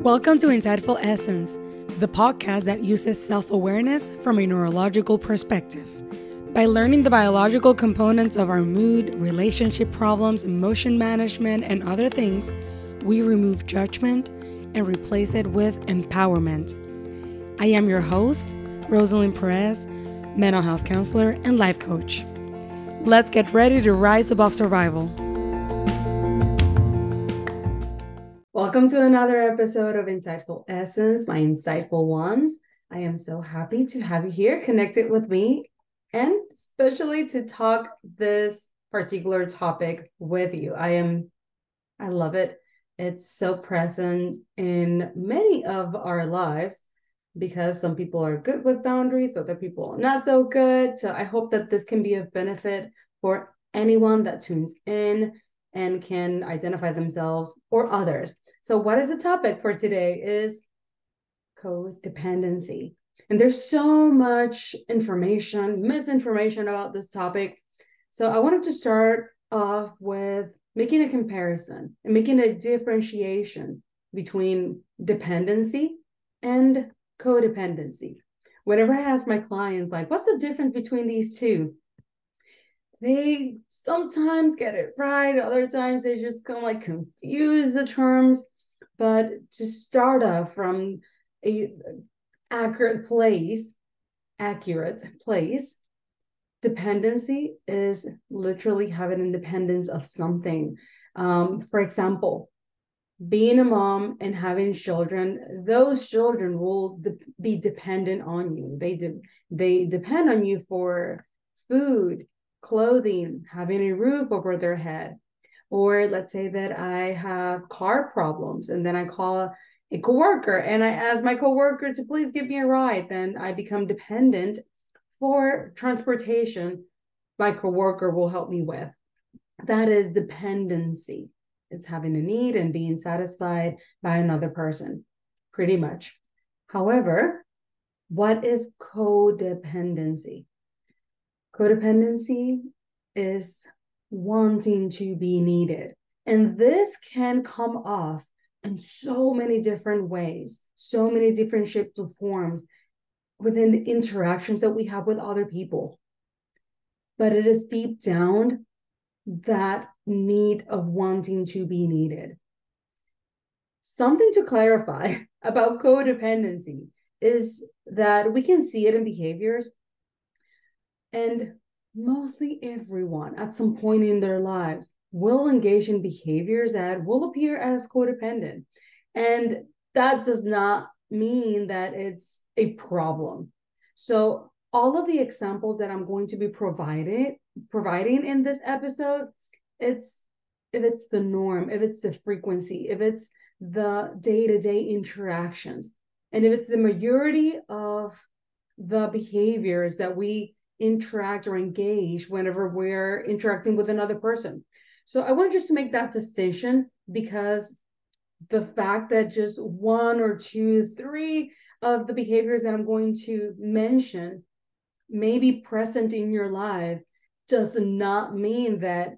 Welcome to Insightful Essence, the podcast that uses self awareness from a neurological perspective. By learning the biological components of our mood, relationship problems, emotion management, and other things, we remove judgment and replace it with empowerment. I am your host, Rosalind Perez, mental health counselor and life coach. Let's get ready to rise above survival. Welcome to another episode of Insightful Essence, my insightful ones. I am so happy to have you here connected with me and especially to talk this particular topic with you. I am, I love it. It's so present in many of our lives because some people are good with boundaries, other people are not so good. So I hope that this can be of benefit for anyone that tunes in and can identify themselves or others so, what is the topic for today? Is codependency. And there's so much information, misinformation about this topic. So, I wanted to start off with making a comparison and making a differentiation between dependency and codependency. Whenever I ask my clients, like, what's the difference between these two? They sometimes get it right, other times they just kind of like confuse the terms but to start off from a accurate place accurate place dependency is literally having independence of something. Um, for example being a mom and having children those children will de- be dependent on you. They de- they depend on you for food clothing having a roof over their head or let's say that I have car problems and then I call a coworker and I ask my coworker to please give me a ride, then I become dependent for transportation my coworker will help me with. That is dependency. It's having a need and being satisfied by another person, pretty much. However, what is codependency? Codependency is wanting to be needed. And this can come off in so many different ways, so many different shapes of forms within the interactions that we have with other people. But it is deep down that need of wanting to be needed. Something to clarify about codependency is that we can see it in behaviors and mostly everyone at some point in their lives will engage in behaviors that will appear as codependent. And that does not mean that it's a problem. So all of the examples that I'm going to be provided providing in this episode, it's if it's the norm, if it's the frequency, if it's the day-to-day interactions, and if it's the majority of the behaviors that we interact or engage whenever we're interacting with another person. So I want just to make that distinction because the fact that just one or two, three of the behaviors that I'm going to mention may be present in your life does not mean that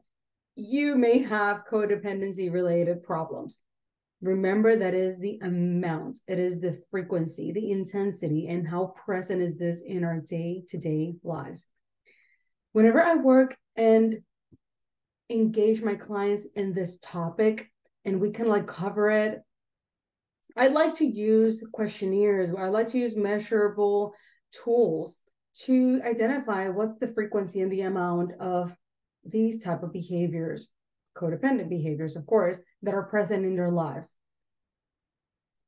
you may have codependency related problems. Remember that is the amount, it is the frequency, the intensity, and how present is this in our day to day lives. Whenever I work and engage my clients in this topic and we can like cover it, I like to use questionnaires, I like to use measurable tools to identify what's the frequency and the amount of these type of behaviors codependent behaviors, of course, that are present in their lives.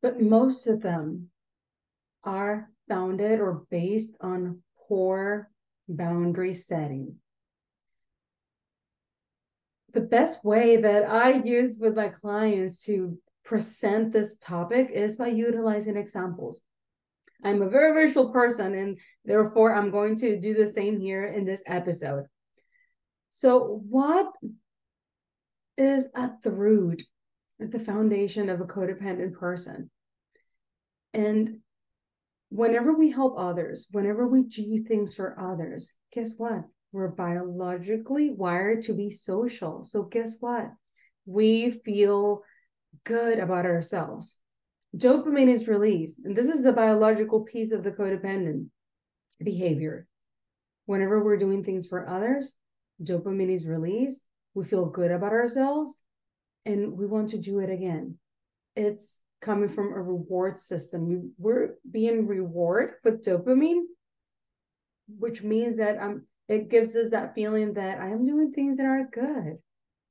But most of them are founded or based on poor boundary setting. The best way that I use with my clients to present this topic is by utilizing examples. I'm a very visual person, and therefore, I'm going to do the same here in this episode. So, what is at the root, at the foundation of a codependent person. And whenever we help others, whenever we do things for others, guess what? We're biologically wired to be social. So, guess what? We feel good about ourselves. dopamine is released. And this is the biological piece of the codependent behavior. Whenever we're doing things for others, dopamine is released. We feel good about ourselves and we want to do it again. It's coming from a reward system. We, we're being rewarded with dopamine, which means that um, it gives us that feeling that I am doing things that are good.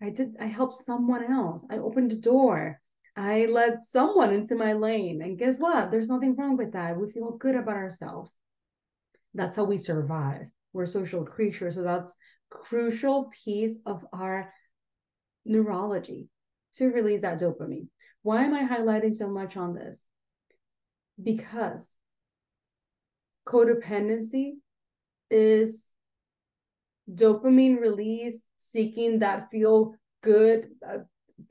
I did, I helped someone else. I opened a door. I let someone into my lane. And guess what? There's nothing wrong with that. We feel good about ourselves. That's how we survive. We're social creatures. So that's crucial piece of our neurology to release that dopamine. Why am I highlighting so much on this? Because codependency is dopamine release, seeking that feel good uh,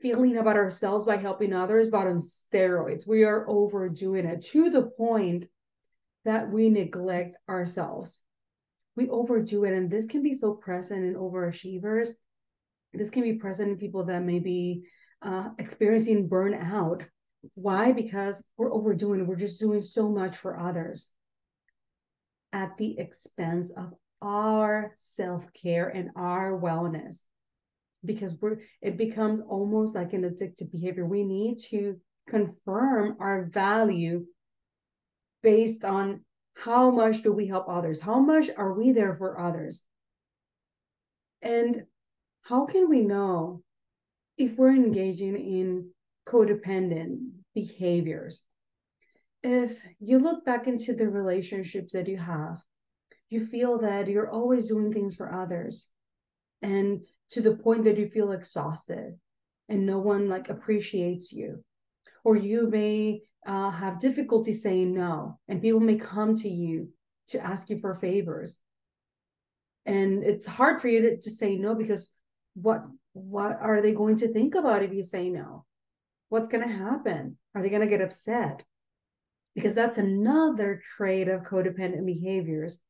feeling about ourselves by helping others, but on steroids. We are overdoing it to the point that we neglect ourselves. We overdo it. And this can be so present in overachievers. This can be present in people that may be uh, experiencing burnout. Why? Because we're overdoing. We're just doing so much for others at the expense of our self-care and our wellness because we're it becomes almost like an addictive behavior we need to confirm our value based on how much do we help others how much are we there for others and how can we know if we're engaging in codependent behaviors if you look back into the relationships that you have you feel that you're always doing things for others and to the point that you feel exhausted and no one like appreciates you. Or you may uh, have difficulty saying no and people may come to you to ask you for favors. And it's hard for you to, to say no because what what are they going to think about if you say no what's going to happen are they going to get upset because that's another trait of codependent behaviors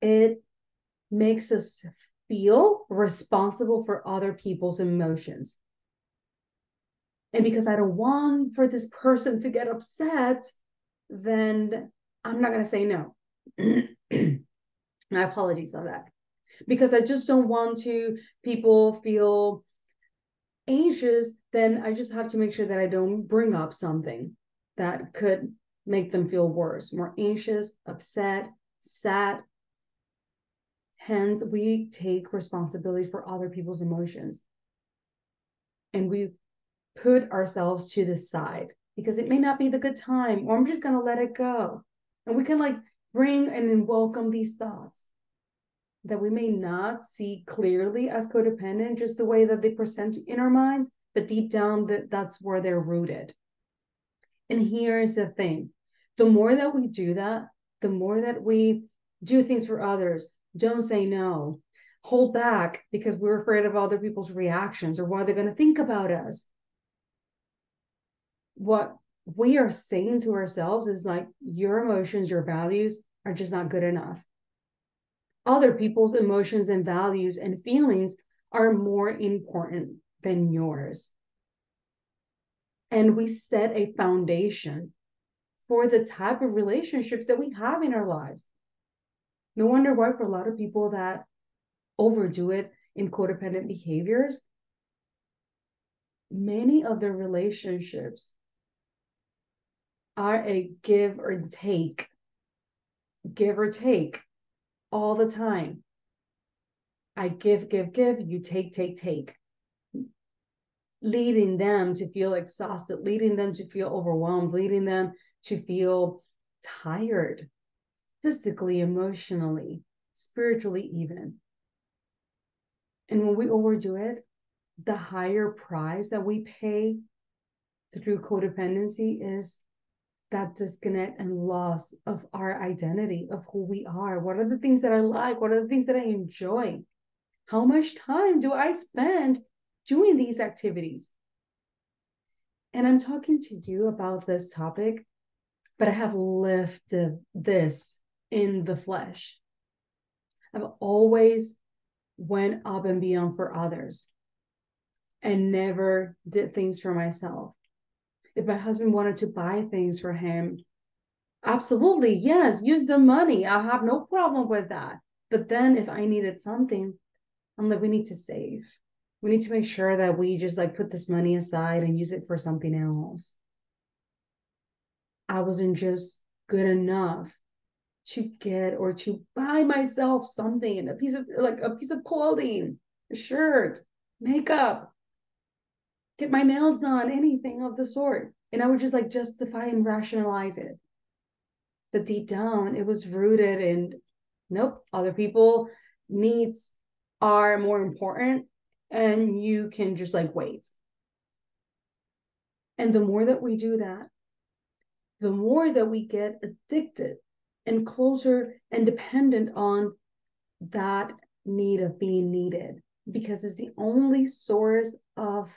it makes us feel responsible for other people's emotions. And because I don't want for this person to get upset, then I'm not going to say no. My apologies on that. Because I just don't want to people feel anxious, then I just have to make sure that I don't bring up something that could make them feel worse, more anxious, upset, sad, Hence, we take responsibility for other people's emotions. And we put ourselves to the side because it may not be the good time, or I'm just going to let it go. And we can like bring and welcome these thoughts that we may not see clearly as codependent, just the way that they present in our minds, but deep down, that that's where they're rooted. And here's the thing the more that we do that, the more that we do things for others, don't say no. Hold back because we're afraid of other people's reactions or what they're going to think about us. What we are saying to ourselves is like, your emotions, your values are just not good enough. Other people's emotions and values and feelings are more important than yours. And we set a foundation for the type of relationships that we have in our lives. No wonder why, for a lot of people that overdo it in codependent behaviors, many of their relationships are a give or take, give or take all the time. I give, give, give, you take, take, take. Leading them to feel exhausted, leading them to feel overwhelmed, leading them to feel tired physically, emotionally, spiritually, even. And when we overdo it, the higher price that we pay through codependency is that disconnect and loss of our identity, of who we are. What are the things that I like? What are the things that I enjoy? How much time do I spend doing these activities? And I'm talking to you about this topic, but I have lived this in the flesh. I've always went up and beyond for others and never did things for myself. If my husband wanted to buy things for him, absolutely, yes, use the money. I have no problem with that. But then if I needed something, I'm like, we need to save. We need to make sure that we just like put this money aside and use it for something else. I wasn't just good enough to get or to buy myself something, a piece of like a piece of clothing, a shirt, makeup, get my nails done, anything of the sort. And I would just like justify and rationalize it. But deep down, it was rooted in nope, other people needs are more important and you can just like wait. And the more that we do that, the more that we get addicted and closer and dependent on that need of being needed because it's the only source of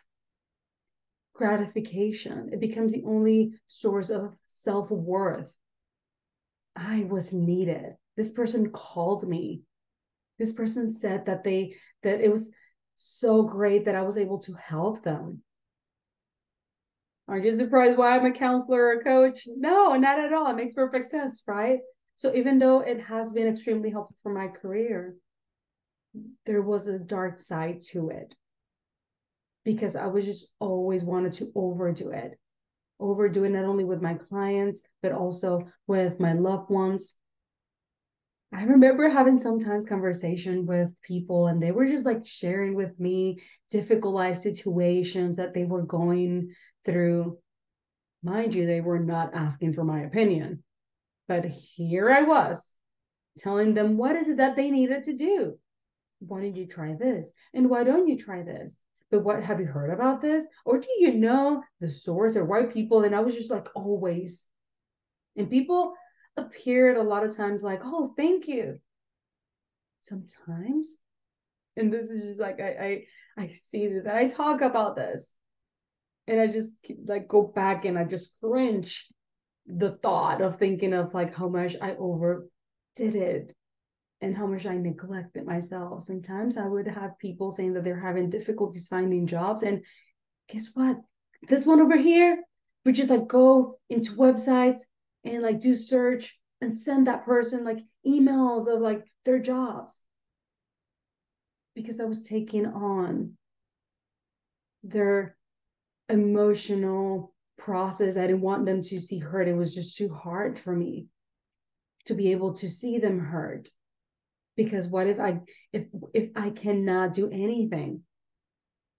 gratification. It becomes the only source of self worth. I was needed. This person called me. This person said that they that it was so great that I was able to help them. Aren't you surprised why I'm a counselor or a coach? No, not at all. It makes perfect sense, right? So even though it has been extremely helpful for my career, there was a dark side to it because I was just always wanted to overdo it. Overdo it not only with my clients, but also with my loved ones. I remember having sometimes conversation with people and they were just like sharing with me difficult life situations that they were going through. Mind you, they were not asking for my opinion. But here I was telling them what is it that they needed to do. Why don't you try this? And why don't you try this? But what have you heard about this? Or do you know the source or why people? And I was just like, always. And people appeared a lot of times like, oh, thank you. Sometimes, and this is just like I I I see this and I talk about this. And I just like go back and I just cringe the thought of thinking of like how much I overdid it and how much I neglected myself. Sometimes I would have people saying that they're having difficulties finding jobs. And guess what? This one over here, we just like go into websites and like do search and send that person like emails of like their jobs because I was taking on their emotional process. I didn't want them to see hurt. It was just too hard for me to be able to see them hurt. Because what if I if if I cannot do anything?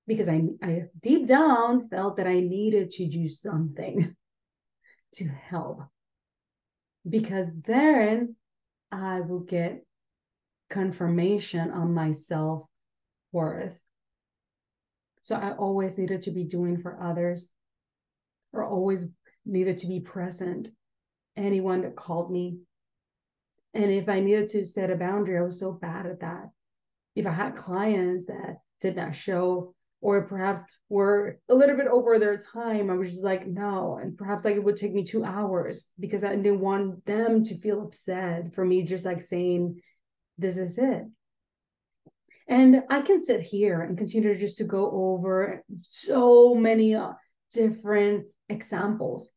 Because I I deep down felt that I needed to do something to help because then I will get confirmation on my self worth. So I always needed to be doing for others or always needed to be present. Anyone that called me. And if I needed to set a boundary, I was so bad at that. If I had clients that did not show or perhaps were a little bit over their time. I was just like, no. And perhaps like it would take me two hours because I didn't want them to feel upset for me just like saying, this is it. And I can sit here and continue just to go over so many uh, different examples.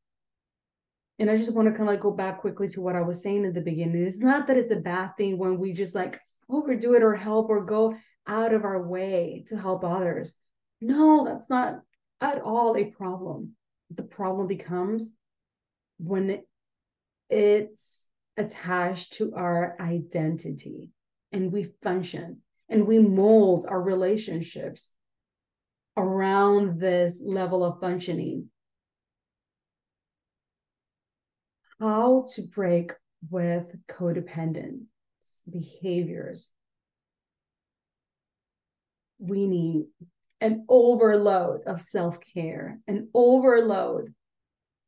And I just want to kind of like go back quickly to what I was saying in the beginning. It's not that it's a bad thing when we just like overdo it or help or go out of our way to help others no, that's not at all a problem. The problem becomes when it's attached to our identity and we function and we mold our relationships around this level of functioning. How to break with codependent behaviors. We need an overload of self care, an overload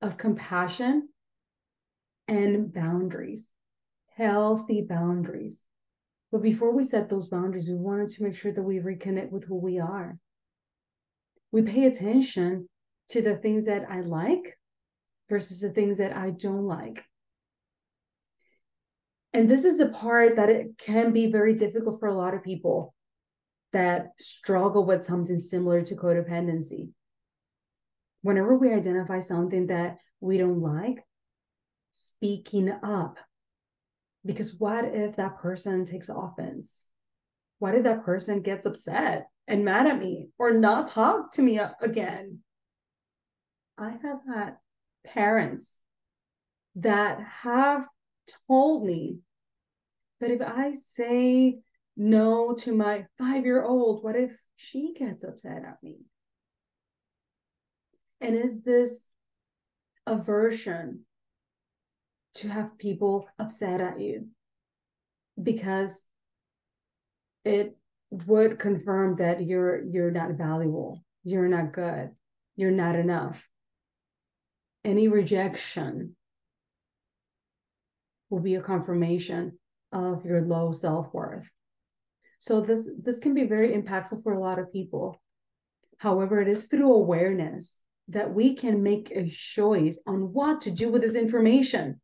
of compassion and boundaries, healthy boundaries. But before we set those boundaries, we wanted to make sure that we reconnect with who we are. We pay attention to the things that I like versus the things that I don't like. And this is the part that it can be very difficult for a lot of people that struggle with something similar to codependency. whenever we identify something that we don't like, speaking up. Because what if that person takes offense? What if that person gets upset and mad at me or not talk to me again? I have had parents that have told me, but if I say no to my five year old, what if she gets upset at me? And is this aversion to have people upset at you because it would confirm that you're you're not valuable, you're not good, you're not enough. Any rejection will be a confirmation of your low self-worth. So this this can be very impactful for a lot of people. However, it is through awareness that we can make a choice on what to do with this information.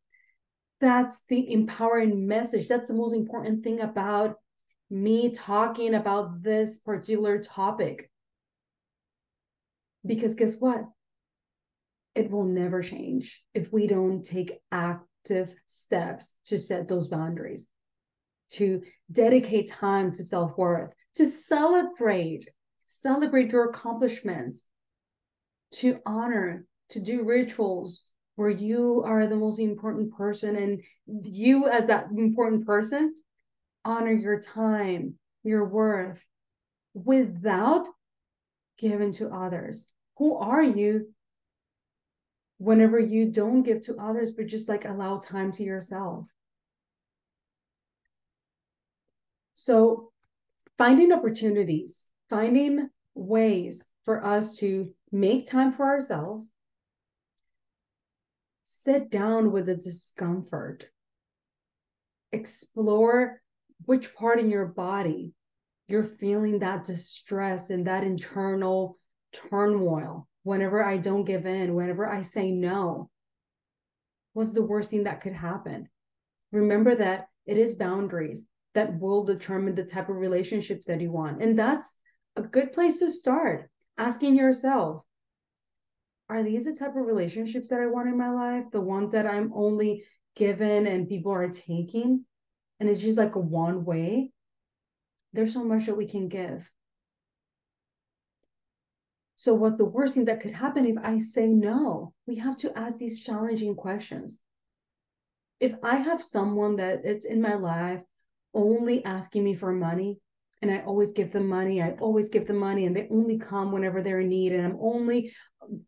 That's the empowering message. That's the most important thing about me talking about this particular topic. Because guess what? It will never change if we don't take active steps to set those boundaries, to dedicate time to self worth, to celebrate, celebrate your accomplishments, to honor, to do rituals where you are the most important person and you as that important person honor your time, your worth without giving to others. Who are you whenever you don't give to others, but just like allow time to yourself? So, finding opportunities, finding ways for us to make time for ourselves, sit down with the discomfort, explore which part in your body you're feeling that distress and that internal turmoil whenever I don't give in, whenever I say no. What's the worst thing that could happen? Remember that it is boundaries that will determine the type of relationships that you want. And that's a good place to start asking yourself are these the type of relationships that I want in my life? The ones that I'm only given and people are taking? And it's just like a one way. There's so much that we can give. So, what's the worst thing that could happen if I say no? We have to ask these challenging questions. If I have someone that it's in my life only asking me for money, and I always give them money. I always give them money, and they only come whenever they're in need. And I'm only um,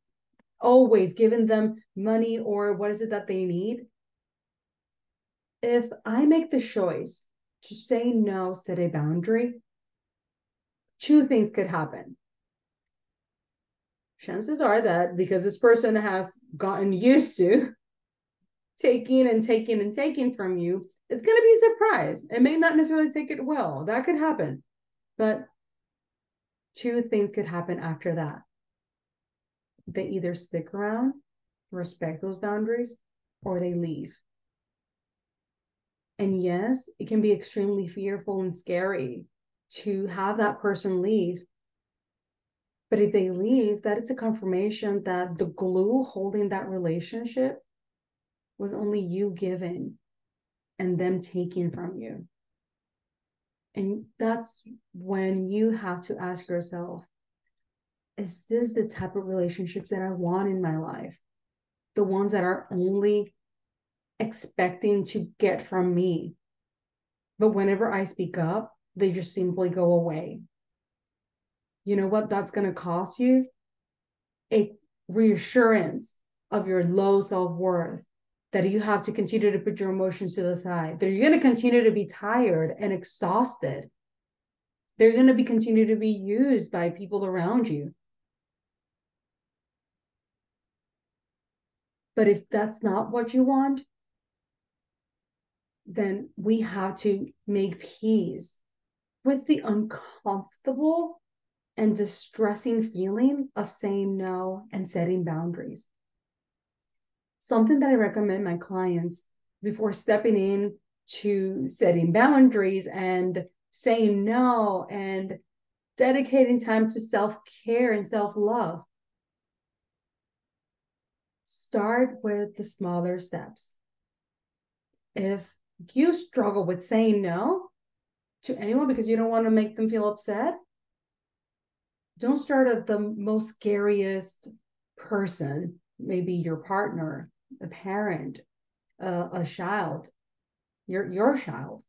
always giving them money or what is it that they need. If I make the choice to say no, set a boundary, two things could happen. Chances are that because this person has gotten used to taking and taking and taking from you, it's going to be a surprise. It may not necessarily take it well. That could happen. But two things could happen after that. They either stick around, respect those boundaries, or they leave. And yes, it can be extremely fearful and scary to have that person leave. But if they leave, that it's a confirmation that the glue holding that relationship was only you giving and them taking from you. And that's when you have to ask yourself is this the type of relationships that I want in my life? The ones that are only expecting to get from me. But whenever I speak up, they just simply go away. You know what that's going to cost you? A reassurance of your low self worth, that you have to continue to put your emotions to the side, that you're going to continue to be tired and exhausted. They're going to be continue to be used by people around you. But if that's not what you want, then we have to make peace with the uncomfortable and distressing feeling of saying no and setting boundaries something that I recommend my clients before stepping in to setting boundaries and saying no and dedicating time to self care and self love start with the smaller steps. If you struggle with saying no to anyone because you don't want to make them feel upset, don't start at the most scariest person, maybe your partner, a parent, uh, a child, your your child.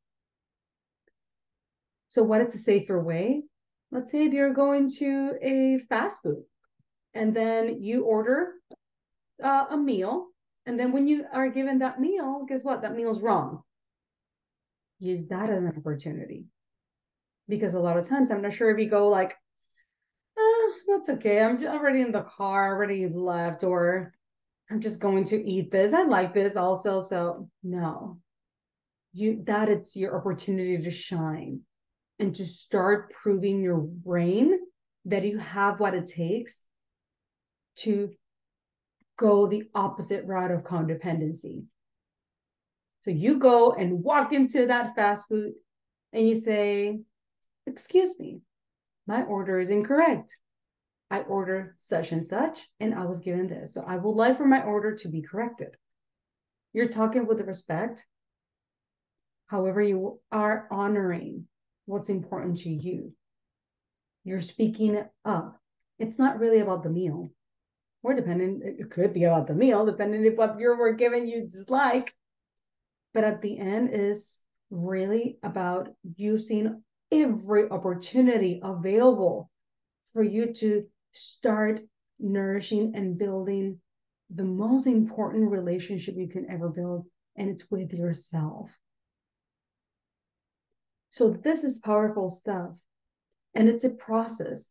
So what is a safer way? Let's say if you're going to a fast food and then you order uh, a meal and then when you are given that meal, guess what? That meal's wrong. Use that as an opportunity. Because a lot of times I'm not sure if you go like, that's okay. I'm already in the car, already left, or I'm just going to eat this. I like this also. So no. You that it's your opportunity to shine and to start proving your brain that you have what it takes to go the opposite route of codependency. So you go and walk into that fast food and you say, Excuse me, my order is incorrect. I order such and such, and I was given this. So I would like for my order to be corrected. You're talking with respect. However, you are honoring what's important to you. You're speaking up. It's not really about the meal, or depending, it could be about the meal, depending if what you were given you dislike. But at the end is really about using every opportunity available for you to start nourishing and building the most important relationship you can ever build, and it's with yourself. So, this is powerful stuff, and it's a process.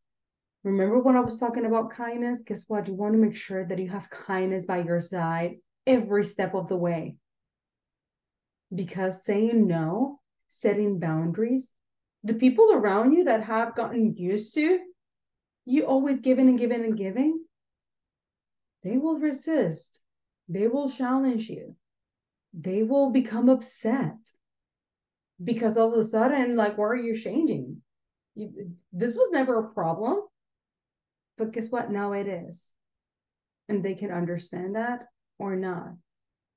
Remember when I was talking about kindness? Guess what? You want to make sure that you have kindness by your side every step of the way. Because saying no, setting boundaries, the people around you that have gotten used to you always giving and giving and giving, they will resist. They will challenge you. They will become upset because all of a sudden, like, why are you changing? You, this was never a problem. But guess what? Now it is. And they can understand that or not.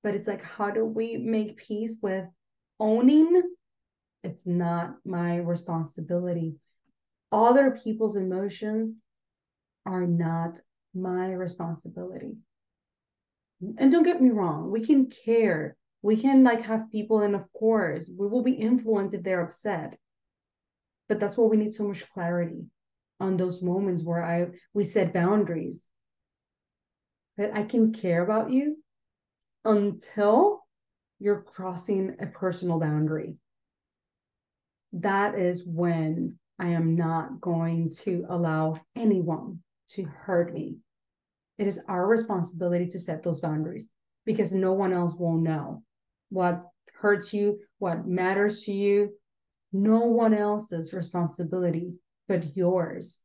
But it's like, how do we make peace with owning? It's not my responsibility other people's emotions are not my responsibility. And don't get me wrong, we can care. We can like have people, and of course, we will be influenced if they're upset. But that's why we need so much clarity on those moments where I we set boundaries. That I can care about you until you're crossing a personal boundary. That is when I am not going to allow anyone to hurt me. It is our responsibility to set those boundaries because no one else will know what hurts you, what matters to you. No one else's responsibility but yours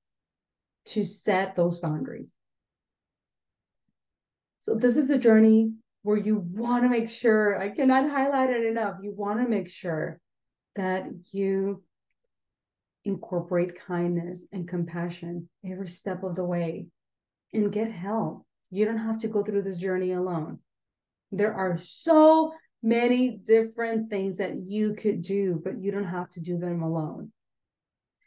to set those boundaries. So, this is a journey where you want to make sure, I cannot highlight it enough. You want to make sure that you incorporate kindness and compassion every step of the way and get help. You don't have to go through this journey alone. There are so many different things that you could do, but you don't have to do them alone.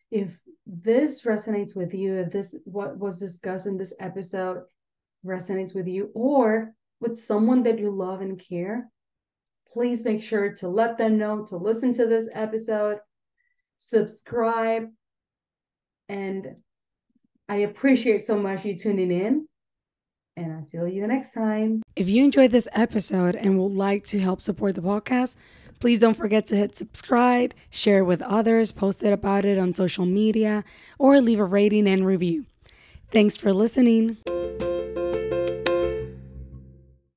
If this resonates with you, if this what was discussed in this episode resonates with you, or with someone that you love and care, please make sure to let them know to listen to this episode subscribe, and I appreciate so much you tuning in. And I'll see you next time. If you enjoyed this episode and would like to help support the podcast, please don't forget to hit subscribe, share it with others, post it about it on social media, or leave a rating and review. Thanks for listening.